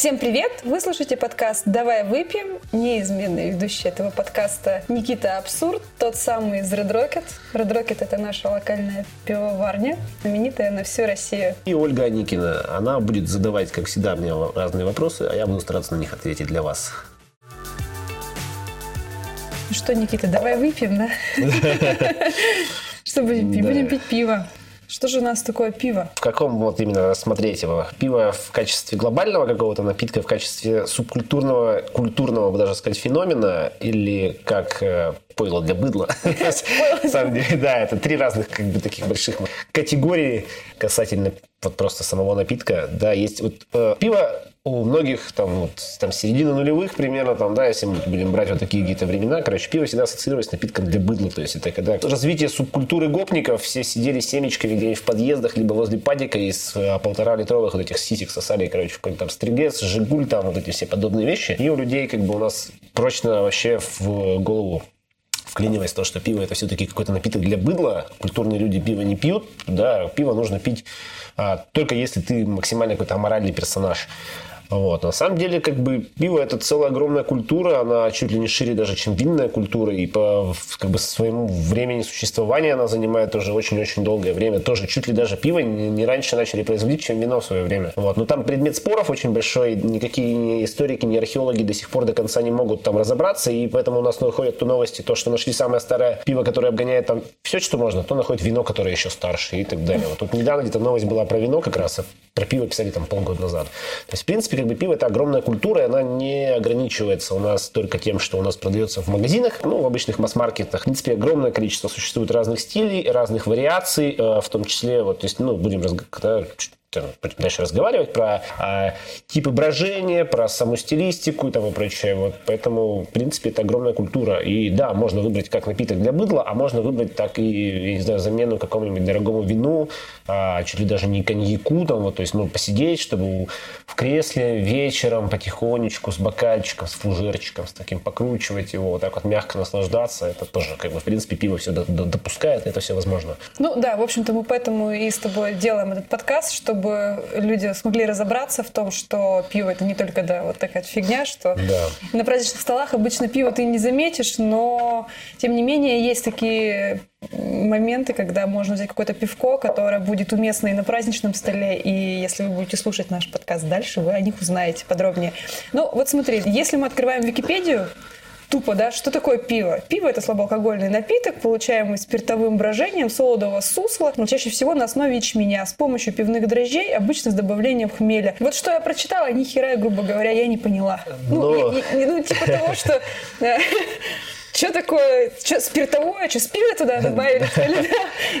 Всем привет! Вы слушаете подкаст «Давай выпьем». Неизменный ведущий этого подкаста Никита Абсурд, тот самый из Red Rocket. Red Rocket — это наша локальная пивоварня, знаменитая на всю Россию. И Ольга Аникина. Она будет задавать, как всегда, мне разные вопросы, а я буду стараться на них ответить для вас. Ну что, Никита, давай выпьем, да? Что будем пить? Будем пить пиво. Что же у нас такое пиво? В каком вот именно рассмотреть его? Пиво в качестве глобального какого-то напитка, в качестве субкультурного, культурного, бы даже сказать, феномена, или как э, пойло для быдла. На самом деле, да, это три разных как бы таких больших категории касательно вот просто самого напитка. Да, есть вот э, пиво у многих там вот там середина нулевых примерно там, да, если мы будем брать вот такие какие-то времена, короче, пиво всегда ассоциировалось с напитком для быдла, то есть это когда развитие субкультуры гопников, все сидели семечками где-нибудь в подъездах, либо возле падика из а, полтора литровых вот этих сисек сосали, короче, какой-нибудь там стригец, жигуль, там вот эти все подобные вещи, и у людей как бы у нас прочно вообще в голову вклиниваясь то, что пиво это все-таки какой-то напиток для быдла, культурные люди пиво не пьют, да, пиво нужно пить а, только если ты максимально какой-то аморальный персонаж. Вот. На самом деле, как бы пиво это целая огромная культура, она чуть ли не шире даже, чем винная культура, и по как бы, своему времени существования она занимает тоже очень-очень долгое время. Тоже чуть ли даже пиво не, не раньше начали производить, чем вино в свое время. Вот. Но там предмет споров очень большой, никакие ни историки, ни археологи до сих пор до конца не могут там разобраться, и поэтому у нас находят то новости, то, что нашли самое старое пиво, которое обгоняет там все, что можно, то находят вино, которое еще старше и так далее. Вот тут недавно где-то новость была про вино как раз, а про пиво писали там полгода назад. То есть, в принципе, как бы пиво это огромная культура, и она не ограничивается у нас только тем, что у нас продается в магазинах, ну, в обычных масс-маркетах. В принципе, огромное количество существует разных стилей, разных вариаций, э, в том числе, вот, то есть, ну, будем разговаривать дальше разговаривать про а, типы брожения, про саму стилистику и тому прочее. Вот, поэтому, в принципе, это огромная культура. И да, можно выбрать как напиток для быдла, а можно выбрать так и, я не знаю, замену какому-нибудь дорогому вину, а, чуть ли даже не коньяку, там, вот, то есть, ну, посидеть, чтобы в кресле вечером потихонечку с бокальчиком, с фужерчиком, с таким покручивать его, вот так вот мягко наслаждаться. Это тоже, как бы, в принципе, пиво все допускает, это все возможно. Ну да, в общем-то, мы поэтому и с тобой делаем этот подкаст, чтобы чтобы люди смогли разобраться в том, что пиво это не только да, вот такая фигня, что да. на праздничных столах обычно пиво ты не заметишь, но тем не менее есть такие моменты, когда можно взять какое-то пивко, которое будет уместно и на праздничном столе, и если вы будете слушать наш подкаст дальше, вы о них узнаете подробнее. Ну, вот смотри, если мы открываем Википедию, тупо, да, что такое пиво? Пиво – это слабоалкогольный напиток, получаемый спиртовым брожением солодового сусла, но чаще всего на основе ячменя с помощью пивных дрожжей, обычно с добавлением хмеля. Вот что я прочитала, ни хера, грубо говоря, я не поняла. Ну, но... Ну, ну типа того, что что такое, что спиртовое, что спирт туда добавили?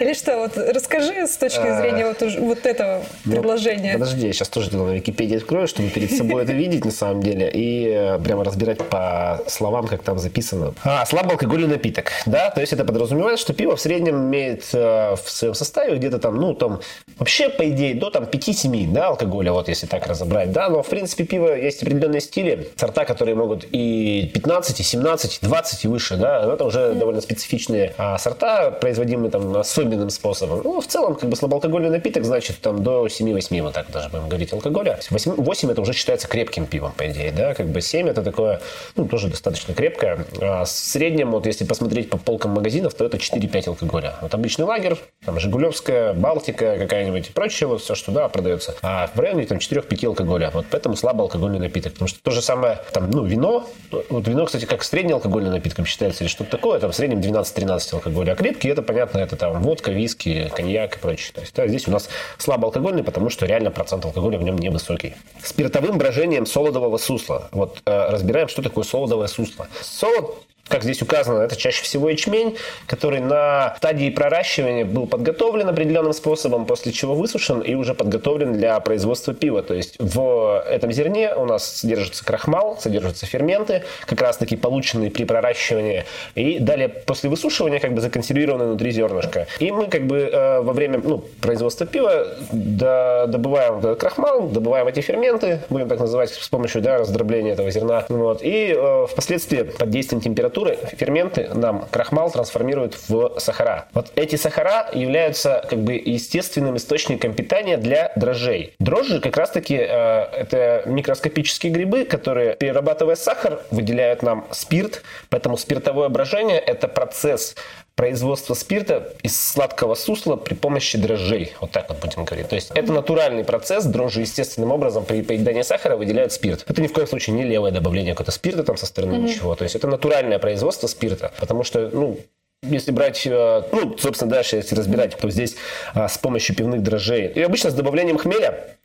Или что, вот расскажи с точки а. зрения вот, вот этого ну, предложения. Подожди, я сейчас тоже на Википедии открою, чтобы перед собой это видеть на самом деле, и э, прямо разбирать по словам, как там записано. А, слабоалкогольный напиток, да, то есть это подразумевает, что пиво в среднем имеет э, в своем составе где-то там, ну, там, вообще, по идее, до там 5-7, да, алкоголя, вот если так разобрать, да, но, в принципе, пиво есть определенные стили, сорта, которые могут и 15, и 17, и 20, и выше, да, это уже mm. довольно специфичные а, сорта, производимые там особенным способом. Ну, в целом, как бы слабоалкогольный напиток, значит, там до 7-8, вот так даже будем говорить, алкоголя. 8, 8 это уже считается крепким пивом, по идее, да, как бы 7 это такое, ну, тоже достаточно крепкое. А в среднем, вот если посмотреть по полкам магазинов, то это 4-5 алкоголя. Вот обычный лагерь, там, Жигулевская, Балтика какая-нибудь и прочее, вот все, что, да, продается. А в районе там 4-5 алкоголя. Вот поэтому слабоалкогольный напиток. Потому что то же самое, там, ну, вино, вот вино, кстати, как средний алкогольный напиток считается или что-то такое, там в среднем 12-13 алкоголя. А крепкий, это понятно, это там водка, виски, коньяк и прочее. То есть да, здесь у нас слабо алкогольный, потому что реально процент алкоголя в нем невысокий. Спиртовым брожением солодового сусла. Вот э, разбираем, что такое солодовое сусло. Солод как здесь указано, это чаще всего ячмень, который на стадии проращивания был подготовлен определенным способом, после чего высушен и уже подготовлен для производства пива. То есть в этом зерне у нас содержится крахмал, содержатся ферменты, как раз таки полученные при проращивании, и далее после высушивания как бы законсервированы внутри зернышка. И мы как бы э, во время ну, производства пива добываем этот крахмал, добываем эти ферменты, будем так называть, с помощью да, раздробления этого зерна. Вот, и э, впоследствии под действием температуры температуры ферменты нам крахмал трансформируют в сахара. Вот эти сахара являются как бы естественным источником питания для дрожжей. Дрожжи как раз-таки э, это микроскопические грибы, которые, перерабатывая сахар, выделяют нам спирт. Поэтому спиртовое брожение – это процесс производства спирта из сладкого сусла при помощи дрожжей. Вот так вот будем говорить. То есть это натуральный процесс. Дрожжи естественным образом при поедании сахара выделяют спирт. Это ни в коем случае не левое добавление какого-то спирта там со стороны mm-hmm. ничего. То есть это натуральное производство спирта. Потому что, ну, если брать, э, ну, собственно, дальше, если разбирать, то здесь а, с помощью пивных дрожжей и обычно с добавлением хмеля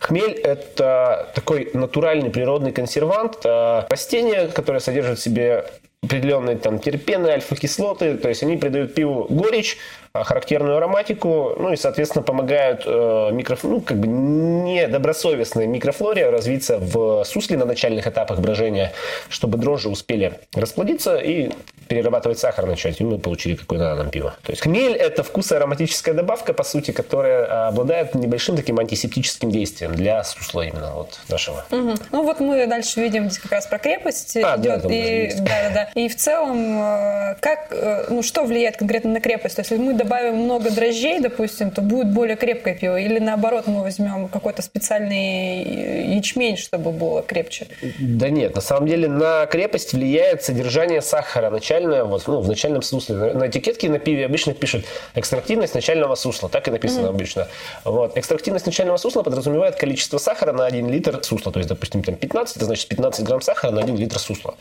Хмель – это такой натуральный природный консервант, э, растение, которое содержит в себе определенные там терпены, альфа-кислоты, то есть они придают пиву горечь, а, характерную ароматику, ну и, соответственно, помогают э, микро, ну, как бы недобросовестной микрофлоре развиться в сусле на начальных этапах брожения, чтобы дрожжи успели расплодиться и перерабатывать сахар начать, и мы получили какое надо нам пиво. То есть хмель – это вкусоароматическая добавка, по сути, которая обладает небольшим таким антисептическим действием для сусла именно вот нашего. Угу. Ну вот мы дальше видим здесь как раз про крепость а, идет. Да, и, да, да, да. И в целом, э, как, э, ну что влияет конкретно на крепость? То есть если мы добавим много дрожжей, допустим, то будет более крепкое пиво, или наоборот мы возьмем какой-то специальный ячмень, чтобы было крепче? Да нет, на самом деле на крепость влияет содержание сахара начальная, вот, ну, в начальном сусле. На этикетке на пиве обычно пишут экстрактивность начального сусла. Так и написано mm-hmm. обычно. Вот. Экстрактивность начального сусла подразумевает количество сахара на 1 литр сусла. То есть, допустим, там 15, это значит 15 грамм сахара на 1 литр сусла.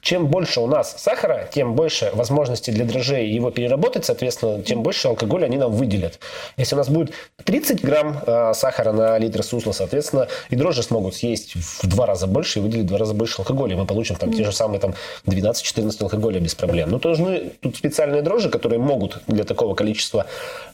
Чем больше у нас сахара, тем больше возможностей для дрожжей его переработать, соответственно, тем больше алкоголя они нам выделят. Если у нас будет 30 грамм э, сахара на литр сусла, соответственно, и дрожжи смогут съесть в два раза больше и выделить в два раза больше алкоголя. И мы получим там mm-hmm. те же самые там 12-14 алкоголя без проблем. Но должны тут специальные дрожжи, которые могут для такого количества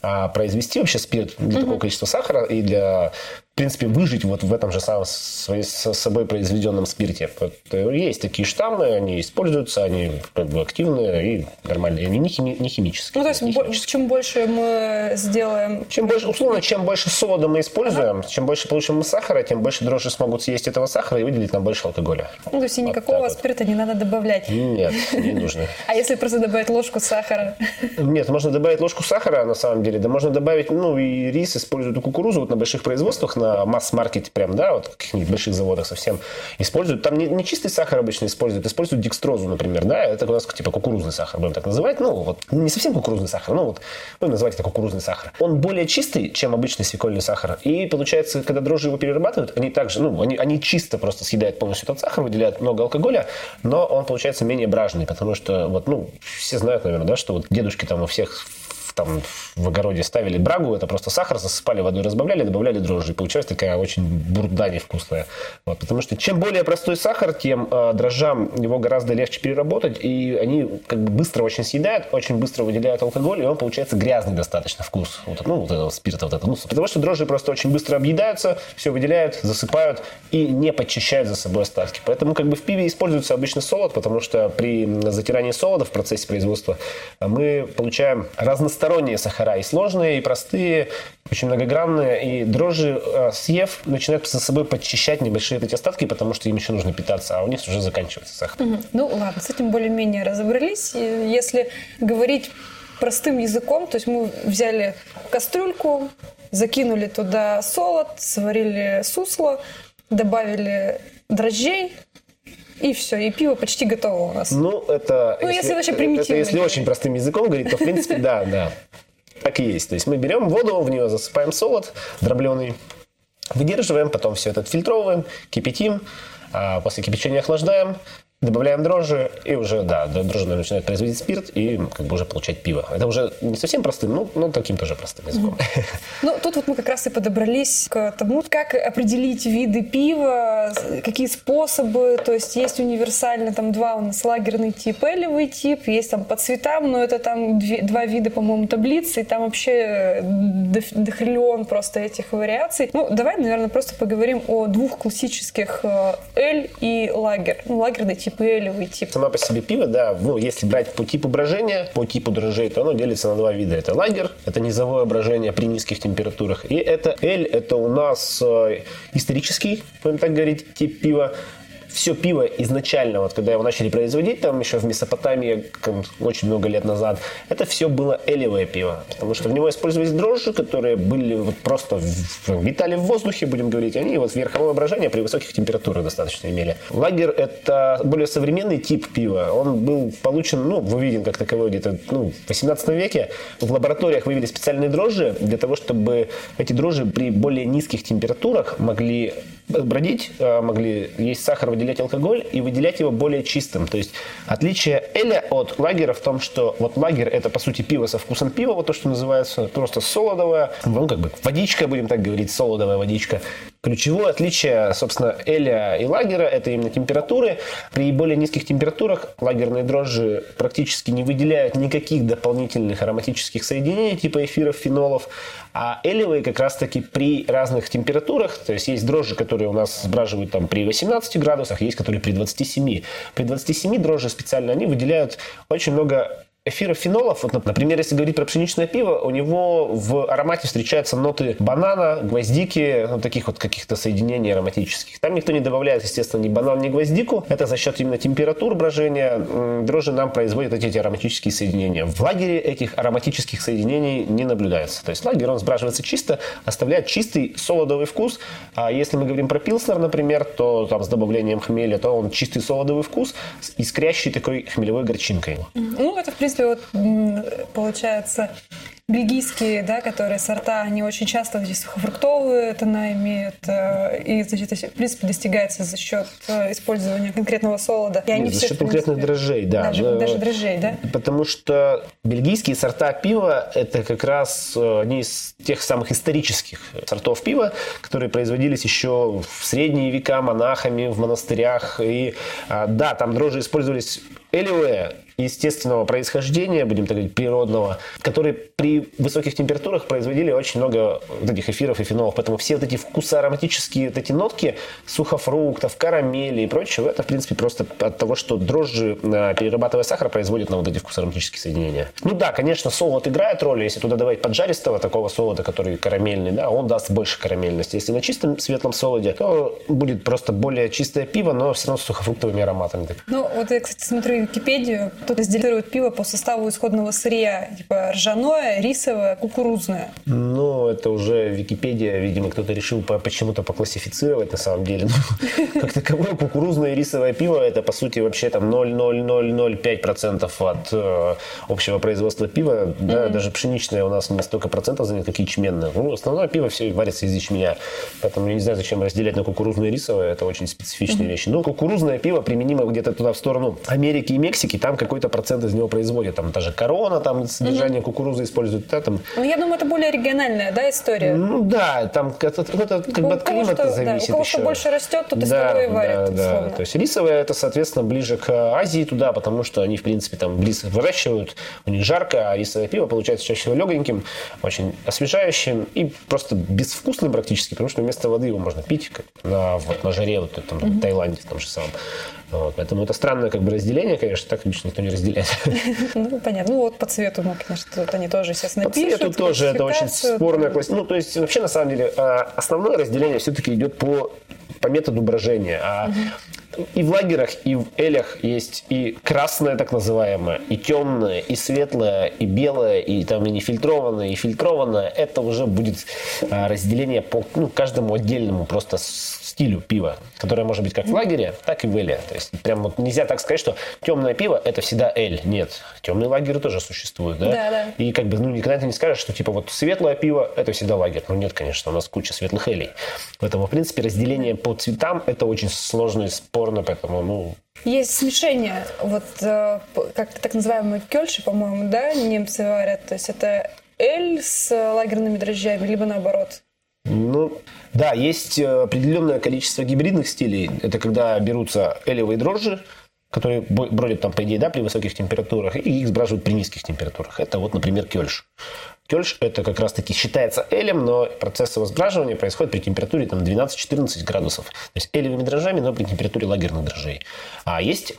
а, произвести вообще спирт, для mm-hmm. такого количества сахара и для принципе, выжить вот в этом же самом своей, с собой произведенном спирте. Есть такие штаммы, они используются, они как бы активные и нормальные, они не, хими, не химические. Ну, то есть, бо- чем больше мы сделаем... Чем больше, условно, чем больше сода мы используем, ага. чем больше получим мы сахара, тем больше дрожжи смогут съесть этого сахара и выделить нам больше алкоголя. Ну, то есть, и никакого вот спирта не надо добавлять? Нет, не нужно. А если просто добавить ложку сахара? Нет, можно добавить ложку сахара, на самом деле, да можно добавить, ну, и рис используют кукурузу вот на больших производствах, на на масс-маркете прям, да, вот каких-нибудь больших заводах совсем используют. Там не, не чистый сахар обычно используют, используют декстрозу, например, да, это у нас типа кукурузный сахар, будем так называть, ну вот не совсем кукурузный сахар, ну вот будем называть это кукурузный сахар. Он более чистый, чем обычный свекольный сахар, и получается, когда дрожжи его перерабатывают, они также, ну, они, они чисто просто съедают полностью этот сахар, выделяют много алкоголя, но он получается менее бражный, потому что вот, ну, все знают, наверное, да, что вот дедушки там у всех там в огороде ставили брагу, это просто сахар засыпали водой, разбавляли, добавляли дрожжи. И получалась такая очень бурда невкусная. Вот, потому что чем более простой сахар, тем э, дрожжам его гораздо легче переработать, и они как бы быстро очень съедают, очень быстро выделяют алкоголь, и он получается грязный достаточно вкус. Вот, ну, вот этого спирта вот это. Ну, потому что дрожжи просто очень быстро объедаются, все выделяют, засыпают и не подчищают за собой остатки. Поэтому как бы в пиве используется обычно солод, потому что при затирании солода в процессе производства мы получаем разносторонние разносторонние сахара, и сложные, и простые, очень многогранные, и дрожжи, э, съев, начинают за собой подчищать небольшие эти остатки, потому что им еще нужно питаться, а у них уже заканчивается сахар. Угу. Ну ладно, с этим более-менее разобрались. Если говорить простым языком, то есть мы взяли кастрюльку, закинули туда солод, сварили сусло, добавили дрожжей, и все, и пиво почти готово у нас. Ну, это... Ну, если, если вообще примитивно. Это если очень простым языком говорить, то, в принципе, да, да. Так и есть. То есть мы берем воду, в нее засыпаем солод дробленый, выдерживаем, потом все это отфильтровываем, кипятим, а после кипячения охлаждаем, Добавляем дрожжи, и уже, да, дрожжи начинают производить спирт, и как бы уже получать пиво. Это уже не совсем простым, но, но таким тоже простым языком. Ну, тут вот мы как раз и подобрались к тому, как определить виды пива, какие способы, то есть есть универсально, там два у нас лагерный тип, элевый тип, есть там по цветам, но это там два вида, по-моему, таблицы, и там вообще дохриллион просто этих вариаций. Ну, давай, наверное, просто поговорим о двух классических э, эль и лагер. Ну, лагерный тип тип элевый тип. Сама по себе пиво, да, ну, если брать по типу брожения, по типу дрожжей, то оно делится на два вида. Это лагер, это низовое брожение при низких температурах. И это эль, это у нас э, исторический, будем так говорить, тип пива. Все пиво изначально, вот когда его начали производить, там еще в Месопотамии очень много лет назад, это все было элевое пиво, потому что в него использовались дрожжи, которые были вот просто витали в воздухе, будем говорить, они вот верховое брожение при высоких температурах достаточно имели. Лагер – это более современный тип пива. Он был получен, ну, выведен как таковой где-то ну, в 18 веке. В лабораториях вывели специальные дрожжи для того, чтобы эти дрожжи при более низких температурах могли бродить, э, могли есть сахар, выделять алкоголь и выделять его более чистым. То есть отличие эля от лагера в том, что вот лагер это по сути пиво со вкусом пива, вот то, что называется просто солодовое, ну как бы водичка, будем так говорить, солодовая водичка. Ключевое отличие, собственно, эля и лагера – это именно температуры. При более низких температурах лагерные дрожжи практически не выделяют никаких дополнительных ароматических соединений типа эфиров, фенолов, а элевые как раз-таки при разных температурах, то есть есть дрожжи, которые у нас сбраживают там при 18 градусах, есть которые при 27. При 27 дрожжи специально они выделяют очень много эфирофенолов, вот, например, если говорить про пшеничное пиво, у него в аромате встречаются ноты банана, гвоздики, ну, таких вот каких-то соединений ароматических. Там никто не добавляет, естественно, ни банан, ни гвоздику. Это за счет именно температур брожения дрожжи нам производят эти, эти ароматические соединения. В лагере этих ароматических соединений не наблюдается. То есть лагерь, он сбраживается чисто, оставляет чистый солодовый вкус. А если мы говорим про пилснер, например, то там с добавлением хмеля, то он чистый солодовый вкус с искрящей такой хмелевой горчинкой. Ну, это, в принципе, принципе, вот получается, бельгийские, да, которые сорта, они очень часто эти сухофруктовые тона имеют, э, и, значит, в принципе, достигается за счет э, использования конкретного солода. И они Нет, за счет конкретных дрожжей, да. Даже, но, даже дрожжей, да? Потому что бельгийские сорта пива – это как раз э, одни из тех самых исторических сортов пива, которые производились еще в средние века монахами в монастырях. И да, там дрожжи использовались элевые, естественного происхождения, будем так говорить, природного, которые при высоких температурах производили очень много вот этих эфиров и фенолов. Поэтому все вот эти вкусоароматические вот эти нотки сухофруктов, карамели и прочего, это, в принципе, просто от того, что дрожжи, э, перерабатывая сахар, производят на вот эти вкусоароматические соединения. Ну да, конечно, солод играет роль. Если туда добавить поджаристого такого солода, который карамельный, да, он даст больше карамельности. Если на чистом светлом солоде, то будет просто более чистое пиво, но все равно с сухофруктовыми ароматами. Ну, вот я, кстати, смотрю Википедию, Тут разделируют пиво по составу исходного сырья, типа ржаное, рисовое, кукурузное. Ну, это уже Википедия, видимо, кто-то решил по, почему-то поклассифицировать на самом деле. Ну, как таковое кукурузное и рисовое пиво это, по сути, вообще там 0,0005% от э, общего производства пива. Да. Даже пшеничное у нас не столько процентов занят, как ячменное. Ну, основное пиво все варится из ячменя. Поэтому я не знаю, зачем разделять на кукурузное и рисовое. Это очень специфичные вещи. Но кукурузное пиво применимо где-то туда в сторону Америки и Мексики. Там какой какой-то процент из него производят. Там даже корона, там содержание угу. кукурузы используют. Да, там... Ну, я думаю, это более региональная да, история. Ну да, там это, это как бы от климата что, зависит. Да, у кого еще. что больше растет, из да, того и варят. Да, да. То есть рисовое это, соответственно, ближе к Азии туда, потому что они, в принципе, там близко выращивают, у них жарко, а рисовое пиво получается чаще всего легеньким, очень освежающим и просто безвкусным практически, потому что вместо воды его можно пить, как на, вот, на жаре, вот там, mm-hmm. в Таиланде, в том же самом. Вот, поэтому это странное как бы разделение, конечно, так лично никто не разделяет. Ну, понятно. Ну, вот по цвету, ну, конечно, вот они тоже, естественно, По пишут, цвету тоже это очень спорная классика. Ну, то есть, вообще, на самом деле, а, основное разделение все-таки идет по по методу брожения. А и в лагерях, и в элях есть и красное, так называемое, и темное, и светлое, и белое, и там и нефильтрованное, и фильтрованное. Это уже будет а, разделение по ну, каждому отдельному просто стилю пива, которое может быть как в лагере, так и в эле. То есть прям вот нельзя так сказать, что темное пиво это всегда эль. Нет, темные лагеры тоже существуют, да? Да, да. И как бы ну никогда ты не скажешь, что типа вот светлое пиво это всегда лагерь. Ну нет, конечно, у нас куча светлых элей. Поэтому в принципе разделение по цветам это очень сложно и спорно, поэтому ну есть смешение, вот э, как так называемые кельши, по-моему, да, немцы варят. То есть это эль с лагерными дрожжами, либо наоборот. Ну, да, есть э, определенное количество гибридных стилей. Это когда берутся элевые дрожжи, которые бродят там, по идее, да, при высоких температурах, и их сбраживают при низких температурах. Это вот, например, кельш. Кельш это как раз-таки считается элем, но процесс его сбраживания происходит при температуре там, 12-14 градусов. То есть элевыми дрожжами, но при температуре лагерных дрожжей. А есть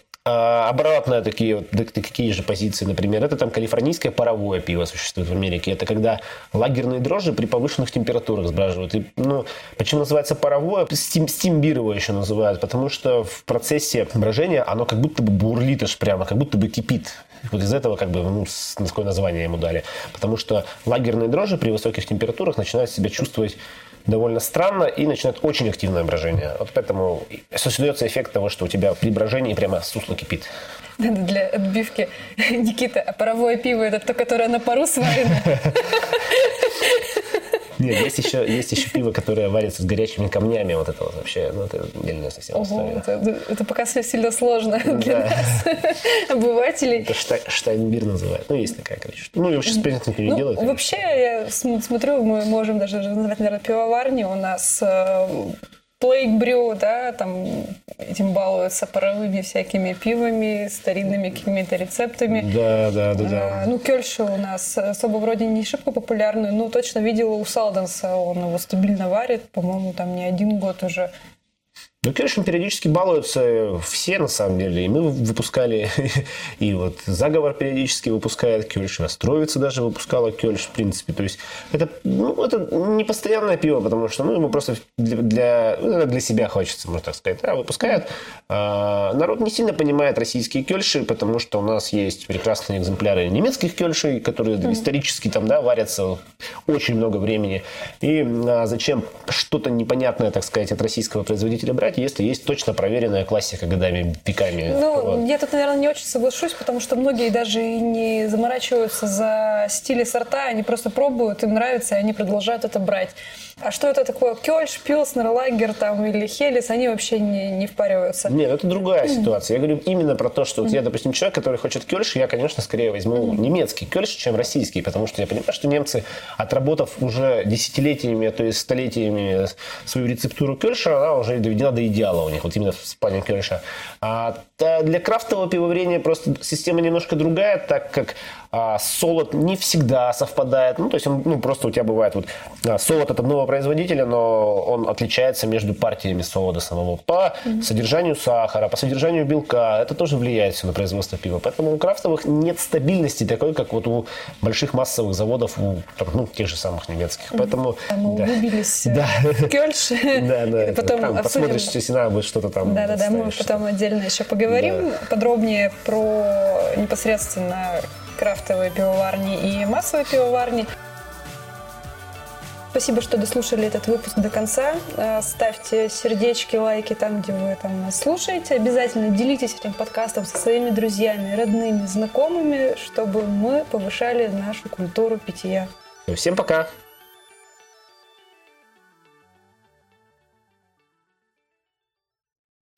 обратно такие, вот, такие же позиции, например, это там калифорнийское паровое пиво существует в Америке. Это когда лагерные дрожжи при повышенных температурах сбраживают. И, ну, почему называется паровое? Стим, стимбир его еще называют, потому что в процессе брожения оно как будто бы бурлит аж прямо, как будто бы кипит. Вот из этого как бы, ну, такое название ему дали. Потому что лагерные дрожжи при высоких температурах начинают себя чувствовать довольно странно и начинает очень активное брожение. Вот поэтому создается эффект того, что у тебя при брожении прямо сусло кипит. Для отбивки Никита, а паровое пиво это то, которое на пару сварено? Нет, есть еще, есть еще пиво, которое варится с горячими камнями. Вот это вот вообще, ну, это отдельная совсем Ого, история. Это, это пока сильно сложно да. для нас, обывателей. Это штай, штайнбир называют. Ну, есть такая, короче. Ну, и вообще с принципом не ну. Вообще, я смотрю, мы можем даже называть, наверное, пивоварни. У нас э, Плейк да, там этим балуются паровыми всякими пивами, старинными какими-то рецептами. Да, да, да, да. А, ну, Кельша у нас особо вроде не шибко популярный, но точно видела у Салденса, он его стабильно варит, по-моему, там не один год уже. Ну, конечно, периодически балуются все, на самом деле. И мы выпускали, и вот Заговор периодически выпускает Кёльш, Островица даже выпускала Кёльш, в принципе. То есть это, ну, это не постоянное пиво, потому что ну, ему просто для, для, ну, для себя хочется, можно так сказать. А выпускают. А, народ не сильно понимает российские Кёльши, потому что у нас есть прекрасные экземпляры немецких Кёльшей, которые mm-hmm. исторически там, да, варятся очень много времени. И а, зачем что-то непонятное, так сказать, от российского производителя брать? Если есть точно проверенная классика годами, веками. Ну, вот. я тут, наверное, не очень соглашусь, потому что многие даже и не заморачиваются за стили сорта, они просто пробуют, им нравится, и они продолжают это брать. А что это такое? Кёльш, Пилснер, Лагер там, или Хелис, они вообще не, не впариваются. Нет, это другая mm. ситуация. Я говорю именно про то, что вот я, допустим, человек, который хочет Кёльш, я, конечно, скорее возьму mm. немецкий Кёльш, чем российский, потому что я понимаю, что немцы, отработав уже десятилетиями, а то есть столетиями свою рецептуру Кёльша, она уже доведена до идеала у них, вот именно в плане Кёльша. А для крафтового пивоварения просто система немножко другая, так как а, солод не всегда совпадает. Ну, то есть, он, ну, просто у тебя бывает вот а, солод от одного производителя, но он отличается между партиями солода самого по mm-hmm. содержанию сахара, по содержанию белка. Это тоже влияет все на производство пива. Поэтому у крафтовых нет стабильности такой, как вот у больших массовых заводов, у ну, тех же самых немецких. Поэтому а мы да. да. в Кёльш. Да, да. Потом там, посмотришь, если надо будет что-то там. Да, да, да. Мы потом отдельно еще поговорим подробнее про непосредственно крафтовые пивоварни и массовые пивоварни. Спасибо, что дослушали этот выпуск до конца. Э, ставьте сердечки, лайки там, где вы там нас слушаете. Обязательно делитесь этим подкастом со своими друзьями, родными, знакомыми, чтобы мы повышали нашу культуру питья. Всем пока!